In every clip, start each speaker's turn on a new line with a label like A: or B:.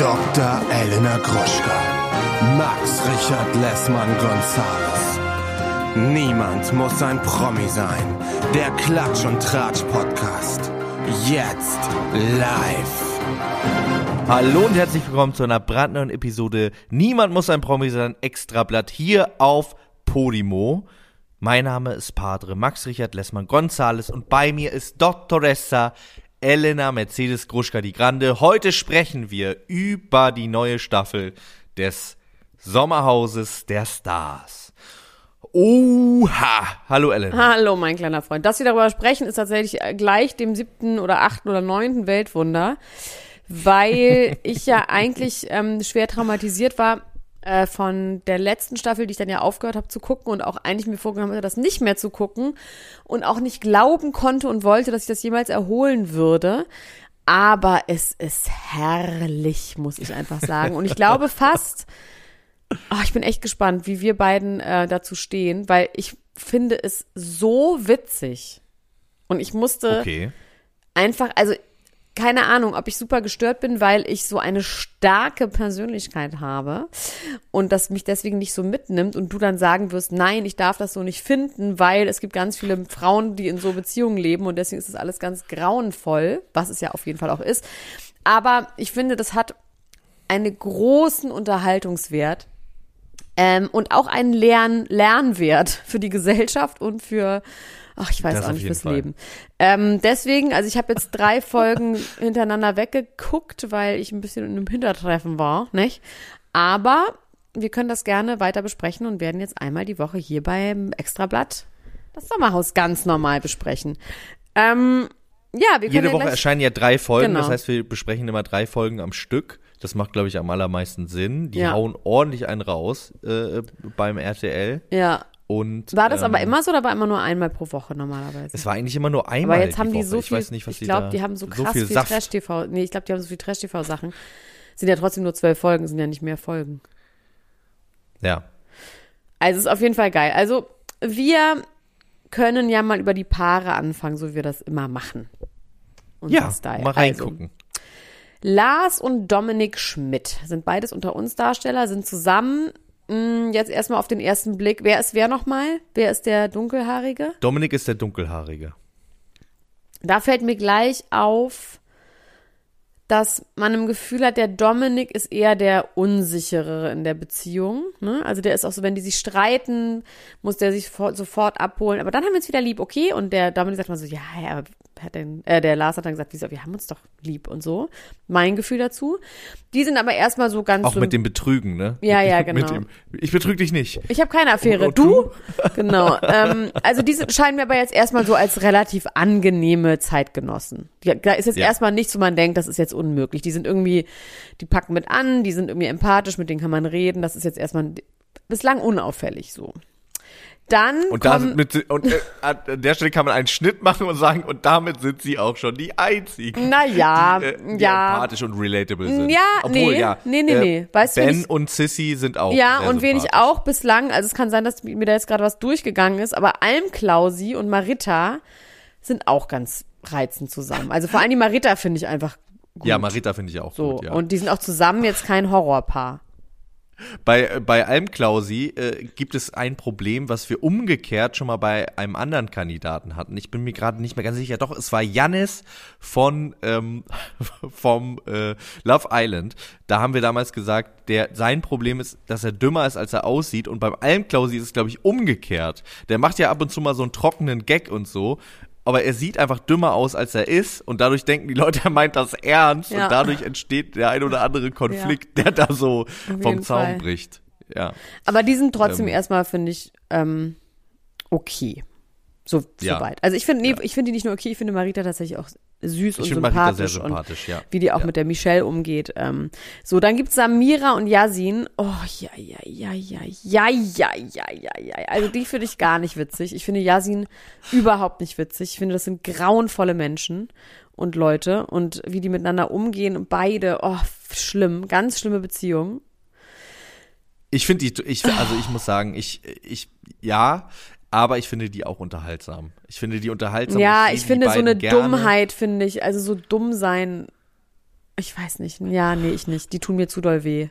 A: Dr. Elena Gruschka, Max Richard Lessmann Gonzales. Niemand muss ein Promi sein. Der Klatsch und Tratsch Podcast. Jetzt live.
B: Hallo und herzlich willkommen zu einer brandneuen Episode Niemand muss ein Promi sein, Extrablatt hier auf Podimo. Mein Name ist Padre Max Richard Lessmann Gonzales und bei mir ist Doktoressa Elena Mercedes Gruschka die Grande. Heute sprechen wir über die neue Staffel des Sommerhauses der Stars. Oha! Hallo Elena.
C: Hallo, mein kleiner Freund. Dass wir darüber sprechen, ist tatsächlich gleich dem siebten oder achten oder neunten Weltwunder, weil ich ja eigentlich ähm, schwer traumatisiert war äh, von der letzten Staffel, die ich dann ja aufgehört habe zu gucken und auch eigentlich mir vorgenommen hatte, das nicht mehr zu gucken und auch nicht glauben konnte und wollte, dass ich das jemals erholen würde. Aber es ist herrlich, muss ich einfach sagen. Und ich glaube fast, oh, ich bin echt gespannt, wie wir beiden äh, dazu stehen, weil ich finde es so witzig. Und ich musste
B: Okay.
C: einfach, also keine Ahnung, ob ich super gestört bin, weil ich so eine starke Persönlichkeit habe und das mich deswegen nicht so mitnimmt und du dann sagen wirst, nein, ich darf das so nicht finden, weil es gibt ganz viele Frauen, die in so Beziehungen leben und deswegen ist das alles ganz grauenvoll, was es ja auf jeden Fall auch ist. Aber ich finde, das hat einen großen Unterhaltungswert ähm, und auch einen Lern Lernwert für die Gesellschaft und für, ach, ich weiß
B: Das
C: auch nicht, fürs
B: Fall.
C: Leben. Ähm, deswegen, also ich habe jetzt drei Folgen hintereinander weggeguckt, weil ich ein bisschen in einem Hintertreffen war, nicht? Aber wir können das gerne weiter besprechen und werden jetzt einmal die Woche hier beim Extrablatt das Sommerhaus ganz normal besprechen. Ähm, ja, wir können
B: Jede
C: ja
B: Woche erscheinen ja drei Folgen,
C: Genau.
B: das heißt, wir besprechen immer drei Folgen am Stück. Das macht, glaube ich, am allermeisten Sinn. Die
C: Ja.
B: hauen ordentlich einen raus äh, beim RTL.
C: Ja.
B: Und,
C: War das
B: ähm,
C: aber immer so oder war immer nur einmal pro Woche normalerweise?
B: Es war eigentlich immer nur einmal.
C: Aber jetzt haben die
B: Woche.
C: so
B: ich
C: viel,
B: weiß nicht, was
C: ich
B: die
C: glaube, die haben so krass
B: viel
C: viel,
B: Saft.
C: Trash-TV. Nee, ich glaube, die haben so viel Trash-TV-Sachen. Sind ja trotzdem nur zwölf Folgen, sind ja nicht mehr Folgen.
B: Ja.
C: Also ist auf jeden Fall geil. Also wir können ja mal über die Paare anfangen, so wie wir das immer machen. Unser
B: Ja,
C: Style.
B: mal
C: Also,
B: reingucken.
C: Lars und Dominik Schmidt sind beides unter uns Darsteller, sind zusammen. Hm, Jetzt erstmal auf den ersten Blick. Wer ist wer nochmal? Wer ist der Dunkelhaarige?
B: Dominik ist der Dunkelhaarige.
C: Da fällt mir gleich auf, dass man im Gefühl hat, der Dominik ist eher der Unsichere in der Beziehung. Ne? Also der ist auch so, wenn die sich streiten, muss der sich fort, sofort abholen. Aber dann haben wir uns wieder lieb, okay? Und der Dominik sagt mal so, ja, ja, hat denn, äh, der Lars hat dann gesagt, wieso, wir haben uns doch lieb und so. Mein Gefühl dazu. Die sind aber erstmal so ganz
B: Auch
C: so
B: mit dem Betrügen, ne?
C: Ja, ja, genau.
B: dem, ich betrüge dich nicht.
C: ich habe keine Affäre.
B: Und
C: Du? Genau. Ähm, also die sind- scheinen mir aber jetzt erstmal so als relativ angenehme Zeitgenossen. Ja, Da ist jetzt
B: Ja.
C: erstmal nichts, wo man denkt, das ist jetzt unmöglich. Die sind irgendwie, die packen mit an, die sind irgendwie empathisch, mit denen kann man reden. Das ist jetzt erstmal bislang unauffällig so. Dann
B: Und, da
C: kommen,
B: sind mit, und äh, an der Stelle kann man einen Schnitt machen und sagen, und damit sind sie auch schon die einzigen.
C: Na ja,
B: die, äh, die
C: ja.
B: empathisch und relatable sind.
C: Ja,
B: Obwohl,
C: nee,
B: ja,
C: nee, nee,
B: äh,
C: nee. Weißt
B: Ben
C: ich-
B: und Sissy sind auch
C: Ja, und wen ich auch bislang, also es kann sein, dass mir da jetzt gerade was durchgegangen ist, aber Almklausi und Marita sind auch ganz reizend zusammen. Also vor allem die Marita finde ich einfach gut.
B: Ja, Marita finde ich auch
C: so.
B: gut, ja.
C: Und die sind auch zusammen jetzt kein Horrorpaar.
B: Bei, bei Almklausi äh, gibt es ein Problem, was wir umgekehrt schon mal bei einem anderen Kandidaten hatten. Ich bin mir gerade nicht mehr ganz sicher. Doch, es war Jannis von ähm, vom äh, Love Island. Da haben wir damals gesagt, der sein Problem ist, dass er dümmer ist, als er aussieht. Und beim Almklausi ist es, glaube ich, umgekehrt. Der macht ja ab und zu mal so einen trockenen Gag und so. Aber er sieht einfach dümmer aus, als er ist. Und dadurch denken die Leute, er meint das ernst.
C: Ja.
B: Und dadurch entsteht der ein oder andere Konflikt, der da so vom Zaun
C: Fall.
B: bricht. Ja.
C: Aber die sind trotzdem
B: Ähm.
C: erstmal, finde ich, ähm, okay. So,
B: Ja.
C: so weit. Also ich finde, nee, ich finde die nicht nur okay, ich finde Marita tatsächlich auch süß und
B: Ich Marita
C: sympathisch.
B: sehr sympathisch,
C: und
B: ja.
C: Wie die auch
B: Ja.
C: mit der Michelle umgeht. Ähm, so, dann gibt's Samira und Yasin. Oh, ja, ja, ja, ja, ja, ja, ja, ja, ja. Also die finde ich gar nicht witzig. Ich finde Yasin überhaupt nicht witzig. Ich finde, das sind grauenvolle Menschen und Leute und wie die miteinander umgehen und beide, oh, schlimm, ganz schlimme Beziehung.
B: Ich finde die, ich, also ich muss sagen, ich, ich, ja, aber ich finde die auch unterhaltsam. Ich finde die unterhaltsam.
C: Ja, ich
B: die
C: finde so eine
B: gerne.
C: Dummheit, finde ich. Also so dumm sein. Ich weiß nicht. Ja, nee, ich nicht. Die tun mir zu doll weh.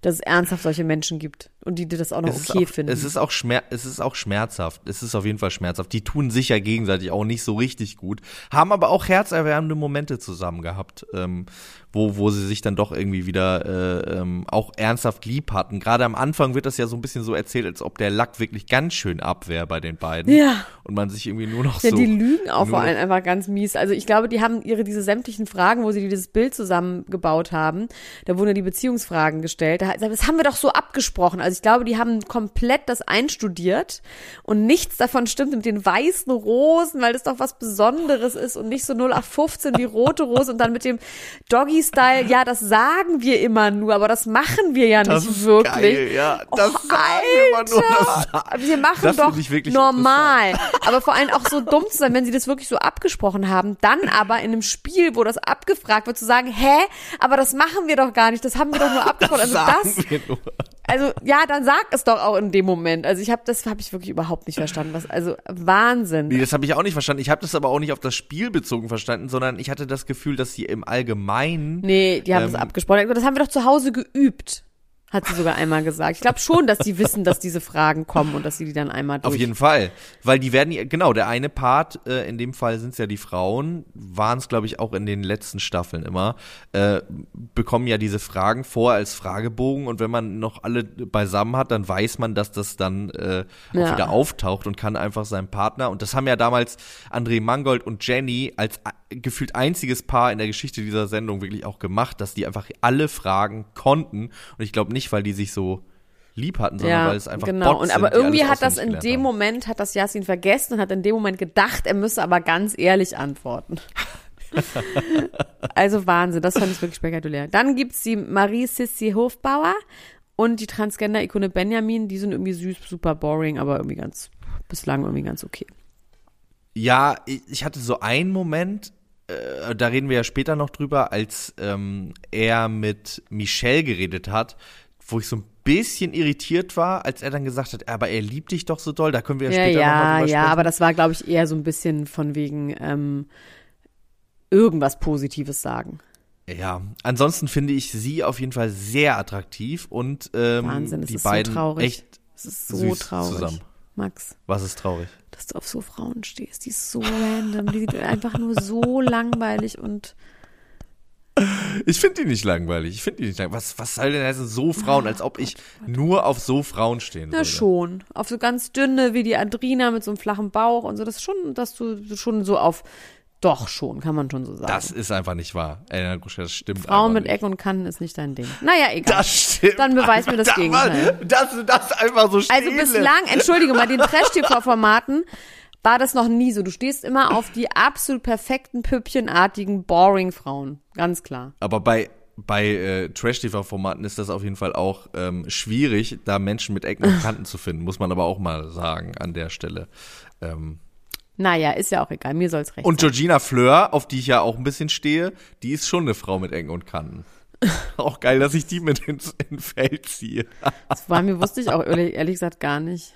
C: Dass es ernsthaft solche Menschen gibt und die, die das auch noch
B: es
C: okay
B: auch,
C: finden.
B: Es ist, auch schmer es ist auch schmerzhaft. Es ist auf jeden Fall schmerzhaft. Die tun sich ja gegenseitig auch nicht so richtig gut, haben aber auch herzerwärmende Momente zusammen gehabt, ähm, wo, wo sie sich dann doch irgendwie wieder äh, ähm, auch ernsthaft lieb hatten. Gerade am Anfang wird das ja so ein bisschen so erzählt, als ob der Lack wirklich ganz schön abwehr bei den beiden.
C: Ja.
B: Und man sich irgendwie nur noch
C: Ja,
B: so.
C: die lügen auch vor allem einfach ganz mies. Also ich glaube, die haben ihre diese sämtlichen Fragen, wo sie dieses Bild zusammengebaut haben, da wurden ja die Beziehungsfragen gestellt. Da- Das haben wir doch so abgesprochen. Also ich glaube, die haben komplett das einstudiert und nichts davon stimmt mit den weißen Rosen, weil das doch was Besonderes ist und nicht so 0 auf 15 die rote Rose und dann mit dem Doggy-Style. Ja, das sagen wir immer nur, aber das machen wir ja
B: Das
C: nicht wirklich.
B: geil, ja. Das
C: Oh,
B: sagen wir immer nur, das
C: Alter, wir machen
B: Das
C: doch normal. Aber vor allem auch so dumm zu sein, wenn sie das wirklich so abgesprochen haben, dann aber in einem Spiel, wo das abgefragt wird, zu sagen, hä, aber das machen wir doch gar nicht, das haben wir doch nur abgesprochen. Also
B: sagen
C: das. Also ja, dann sag es doch auch in dem Moment. Also ich habe das habe ich wirklich überhaupt nicht verstanden. Was, also Wahnsinn.
B: Nee, das habe ich auch nicht verstanden. Ich habe das aber auch nicht auf das Spiel bezogen verstanden, sondern ich hatte das Gefühl, dass sie im Allgemeinen
C: Nee, die haben
B: Ähm,
C: das abgesprochen. Das haben wir doch zu Hause geübt. Hat sie sogar einmal gesagt. Ich glaube schon, dass die wissen, dass diese Fragen kommen und dass sie die dann einmal durch.
B: Auf jeden Fall. Weil die werden, genau, der eine Part, äh, in dem Fall sind es ja die Frauen, waren es, glaube ich, auch in den letzten Staffeln immer, äh, bekommen ja diese Fragen vor als Fragebogen und wenn man noch alle beisammen hat, dann weiß man, dass das dann äh, auch
C: Ja.
B: wieder auftaucht und kann einfach seinem Partner, und das haben ja damals André Mangold und Jenny als gefühlt einziges Paar in der Geschichte dieser Sendung wirklich auch gemacht, dass die einfach alle Fragen konnten und ich glaube nicht, weil die sich so lieb hatten, sondern weil es einfach
C: genau.
B: Bots
C: und aber irgendwie hat das in dem
B: haben.
C: Moment hat das Yasin vergessen und hat in dem Moment gedacht, er müsse aber ganz ehrlich antworten. also Wahnsinn, das fand ich wirklich spektakulär. Dann gibt's die Marie Sissi Hofbauer und die Transgender-Ikone Benjamin, die sind irgendwie süß, super boring, aber irgendwie ganz, bislang irgendwie ganz okay.
B: Ja, ich ich hatte so einen Moment, äh, da reden wir ja später noch drüber, als ähm, er mit Michelle geredet hat, wo ich so ein bisschen irritiert war, als er dann gesagt hat, aber er liebt dich doch so doll, da können wir ja,
C: Ja,
B: später
C: ja,
B: nochmal drüber
C: ja,
B: sprechen.
C: aber das war, glaube ich, eher so ein bisschen von wegen ähm, irgendwas Positives sagen.
B: Ja, ansonsten finde ich sie auf jeden Fall sehr attraktiv und ähm,
C: Wahnsinn, es
B: die
C: ist so
B: beiden
C: traurig.
B: echt
C: Es ist so
B: süß
C: traurig.
B: zusammen.
C: Max,
B: Was ist traurig?
C: dass du auf so Frauen stehst. Die ist so random. Die sieht einfach nur so langweilig und
B: Ich finde die nicht langweilig. Ich finde die nicht langweilig. Was, was soll denn heißen, so Frauen, als ob ich nur auf so Frauen stehen
C: na
B: würde?
C: schon. Auf so ganz dünne wie die Adrina mit so einem flachen Bauch und so. Das ist schon, dass du schon so auf, doch schon, kann man schon so sagen.
B: Das ist einfach nicht wahr. Elena Gruschka, das stimmt
C: Frauen mit
B: nicht.
C: Ecken und Kanten ist nicht dein Ding. Naja, egal.
B: Das stimmt.
C: Dann beweis mir das
B: einfach.
C: Gegenteil.
B: Dass du das einfach so
C: Also
B: stehen
C: bislang, entschuldige mal, den Trash-TV-Formaten war das noch nie so. Du stehst immer auf die absolut perfekten, püppchenartigen, boring Frauen. Ganz klar.
B: Aber bei bei äh, Trash-TV-Formaten ist das auf jeden Fall auch ähm, schwierig, da Menschen mit Ecken und Kanten zu finden, muss man aber auch mal sagen an der Stelle. Ähm,
C: Naja, ist ja auch egal. Mir soll's recht
B: und. Georgina Fleur, auf die ich ja auch ein bisschen stehe, die ist schon eine Frau mit Ecken und Kanten. auch geil, dass ich die mit ins, ins Feld ziehe.
C: Das war mir, wusste ich auch ehrlich, ehrlich gesagt gar nicht.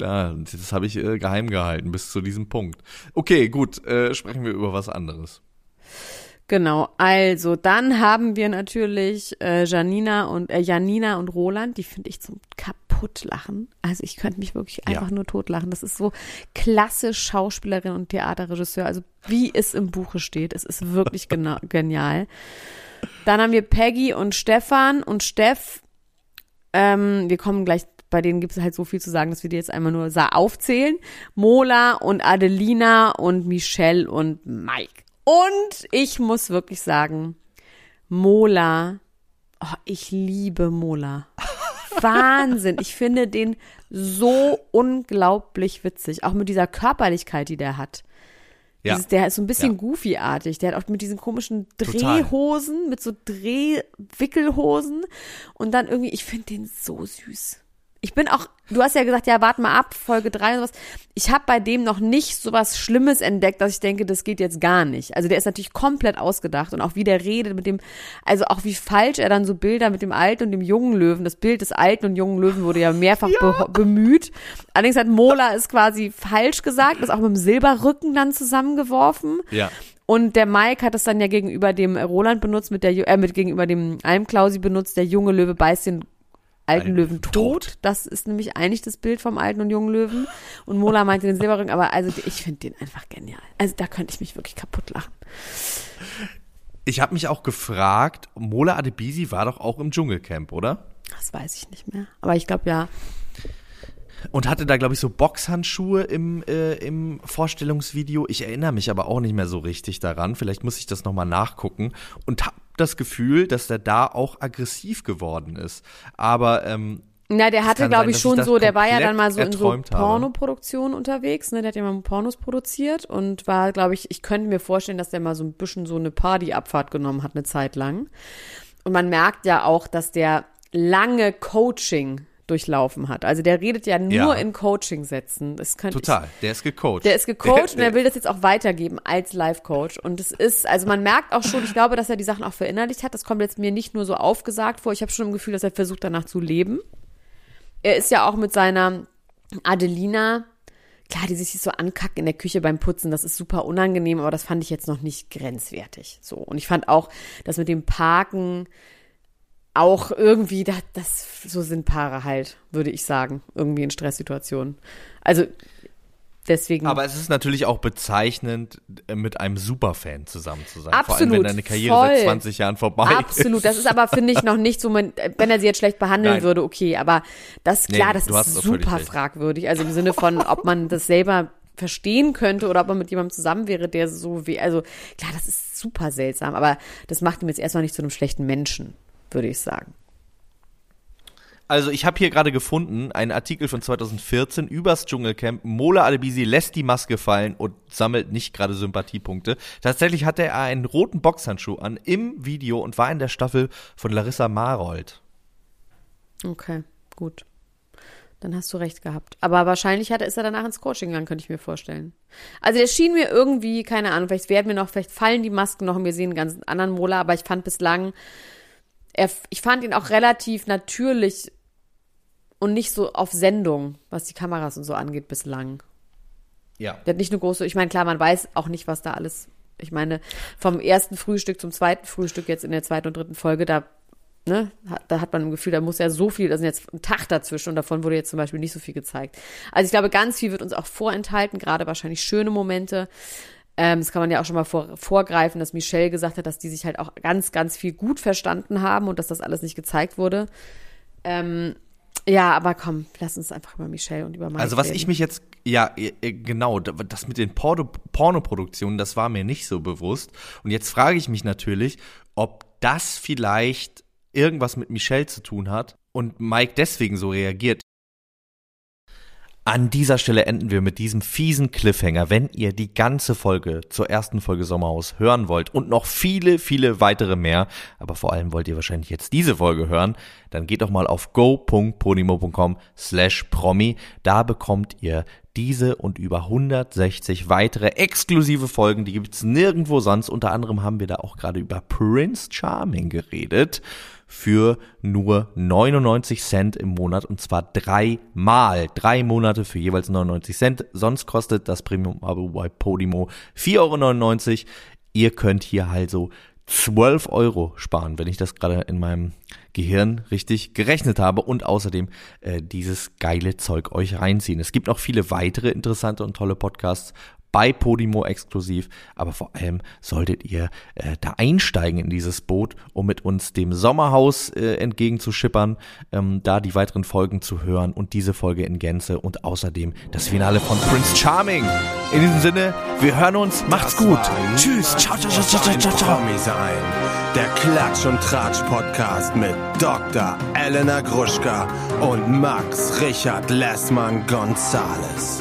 B: Ja, das habe ich äh, geheim gehalten bis zu diesem Punkt. Okay, gut, äh, sprechen wir über was anderes.
C: Genau, also dann haben wir natürlich äh, Janina und äh, Janina und Roland, die finde ich zum kaputtlachen. Also ich könnte mich wirklich
B: Ja.
C: einfach nur totlachen. Das ist so klassisch Schauspielerin und Theaterregisseur, also wie es im Buche steht. Es ist wirklich genial. Dann haben wir Peggy und Stefan und Steff. Ähm, wir kommen gleich, bei denen gibt es halt so viel zu sagen, dass wir die jetzt einmal nur aufzählen. Mola und Adelina und Michelle und Mike. Und ich muss wirklich sagen, Mola, oh, ich liebe Mola. Wahnsinn. Ich finde den so unglaublich witzig. Auch mit dieser Körperlichkeit, die der hat.
B: Ja.
C: Dieses, der ist so ein bisschen
B: Ja.
C: goofy-artig. Der hat auch mit diesen komischen
B: Total.
C: Drehhosen, mit so Drehwickelhosen. Und dann irgendwie, ich finde den so süß. Ich bin auch, du hast ja gesagt, ja, warte mal ab, Folge 3 und sowas. Ich habe bei dem noch nicht sowas Schlimmes entdeckt, dass ich denke, das geht jetzt gar nicht. Also der ist natürlich komplett ausgedacht und auch wie der redet mit dem, also auch wie falsch er dann so Bilder mit dem alten und dem jungen Löwen, das Bild des alten und jungen Löwen wurde ja mehrfach Be bemüht. Allerdings hat Mola es quasi falsch gesagt, ist auch mit dem Silberrücken dann zusammengeworfen.
B: Ja.
C: Und der Mike hat es dann ja gegenüber dem Roland benutzt, mit der, äh, mit gegenüber dem Almklausi benutzt, der junge Löwe beißt den alten
B: Einen
C: Löwen tot.
B: tot.
C: Das ist nämlich eigentlich das Bild vom alten und jungen Löwen. Und Mola meinte den Silberring, aber also ich finde den einfach genial. Also da könnte ich mich wirklich kaputt lachen.
B: Ich habe mich auch gefragt, Mola Adebisi war doch auch im Dschungelcamp, oder?
C: Das weiß ich nicht mehr. Aber ich glaube ja.
B: Und hatte da, glaube ich, so Boxhandschuhe im, äh, im Vorstellungsvideo. Ich erinnere mich aber auch nicht mehr so richtig daran. Vielleicht muss ich das nochmal nachgucken. Und habe das Gefühl, dass der da auch aggressiv geworden ist. Aber ähm,
C: Na, der hatte, glaube ich, schon
B: ich
C: so, der war ja dann mal so in so. Pornoproduktionen unterwegs, ne? Der hat ja mal Pornos produziert und war, glaube ich, ich könnte mir vorstellen, dass der mal so ein bisschen so eine Partyabfahrt genommen hat, eine Zeit lang. Und man merkt ja auch, dass der lange Coaching durchlaufen hat. Also der redet ja nur
B: Ja.
C: in Coaching-Sätzen. Könnte ich
B: total, der ist gecoacht.
C: der ist gecoacht und
B: Der-
C: er will das jetzt auch weitergeben als Life-Coach. Und es ist, also man merkt auch schon, ich glaube, dass er die Sachen auch verinnerlicht hat. Das kommt jetzt mir nicht nur so aufgesagt vor. Ich habe schon im Gefühl, dass er versucht, danach zu leben. Er ist ja auch mit seiner Adelina, klar, die sich so ankackt in der Küche beim Putzen, das ist super unangenehm, aber das fand ich jetzt noch nicht grenzwertig. So. Und ich fand auch, das mit dem Parken auch irgendwie, das, das so sind Paare halt, würde ich sagen, irgendwie in Stresssituationen. Also deswegen.
B: Aber es ist natürlich auch bezeichnend, äh, mit einem Superfan zusammen zu sein. Vor allem,
C: Absolut,
B: wenn deine Karriere
C: voll.
B: seit 20 Jahren vorbei ist.
C: Absolut, das ist aber, finde ich, noch nicht so, man- wenn er sie jetzt schlecht behandeln
B: Nein.
C: würde, okay, aber das,
B: Nee,
C: klar, das
B: du hast
C: ist super fragwürdig, also im Sinne von, ob man das selber verstehen könnte oder ob man mit jemandem zusammen wäre, der so wie, also klar, das ist super seltsam, aber das macht ihn jetzt erstmal nicht zu einem schlechten Menschen, würde ich sagen.
B: Also ich habe hier gerade gefunden, einen Artikel von 2014 übers Dschungelcamp. Mola Adebisi lässt die Maske fallen und sammelt nicht gerade Sympathiepunkte. Tatsächlich hatte er einen roten Boxhandschuh an im Video und war in der Staffel von Larissa Marold.
C: Okay, gut. Dann hast du recht gehabt. Aber wahrscheinlich hat ist er danach ins Coaching gegangen, könnte ich mir vorstellen. Also der schien mir irgendwie, keine Ahnung, vielleicht werden wir noch, vielleicht fallen die Masken noch und wir sehen einen ganz anderen Mola, aber ich fand bislang, er, ich fand ihn auch relativ natürlich und nicht so auf Sendung, was die Kameras und so angeht, bislang.
B: Ja.
C: Der hat nicht eine große, ich meine, klar, man weiß auch nicht, was da alles, ich meine, vom ersten Frühstück zum zweiten Frühstück jetzt in der zweiten und dritten Folge, da, ne, da hat man ein Gefühl, da muss ja so viel, da sind jetzt ein Tag dazwischen und davon wurde jetzt zum Beispiel nicht so viel gezeigt. Also ich glaube, ganz viel wird uns auch vorenthalten, gerade wahrscheinlich schöne Momente. Ähm, das kann man ja auch schon mal vor, vorgreifen, dass Michelle gesagt hat, dass die sich halt auch ganz, ganz viel gut verstanden haben und dass das alles nicht gezeigt wurde. Ähm, ja, aber komm, lass uns einfach über Michelle und über Mike
B: Also was
C: reden.
B: ich mich jetzt, ja, äh, genau, da- das mit den Porno Pornoproduktionen, das war mir nicht so bewusst. Und jetzt frage ich mich natürlich, ob das vielleicht irgendwas mit Michelle zu tun hat und Mike deswegen so reagiert. An dieser Stelle enden wir mit diesem fiesen Cliffhanger. Wenn ihr die ganze Folge zur ersten Folge Sommerhaus hören wollt und noch viele, viele weitere mehr, aber vor allem wollt ihr wahrscheinlich jetzt diese Folge hören, dann geht doch mal auf go.podimo.com slash promi. Da bekommt ihr diese und über 160 weitere exklusive Folgen, die gibt's nirgendwo sonst. Unter anderem haben wir da auch gerade über Prince Charming geredet für nur 99 Cent im Monat und zwar dreimal. Drei Monate für jeweils 99 Cent. Sonst kostet das Premium-Abo bei Podimo 4,99 Euro. Ihr könnt hier also 12 Euro sparen, wenn ich das gerade in meinem Gehirn richtig gerechnet habe und außerdem äh, dieses geile Zeug euch reinziehen. Es gibt noch viele weitere interessante und tolle Podcasts bei Podimo exklusiv, aber vor allem solltet ihr äh, da einsteigen in dieses Boot, um mit uns dem Sommerhaus äh, entgegenzuschippern, ähm, da die weiteren Folgen zu hören und diese Folge in Gänze und außerdem das Finale von Prince Charming. In diesem Sinne, wir hören uns, macht's gut. Tschüss, ciao, ciao, ciao, ciao, ciao, ciao.
A: Der Klatsch und Tratsch Podcast mit Dr. Elena Gruschka und Max Richard Lessmann Gonzales.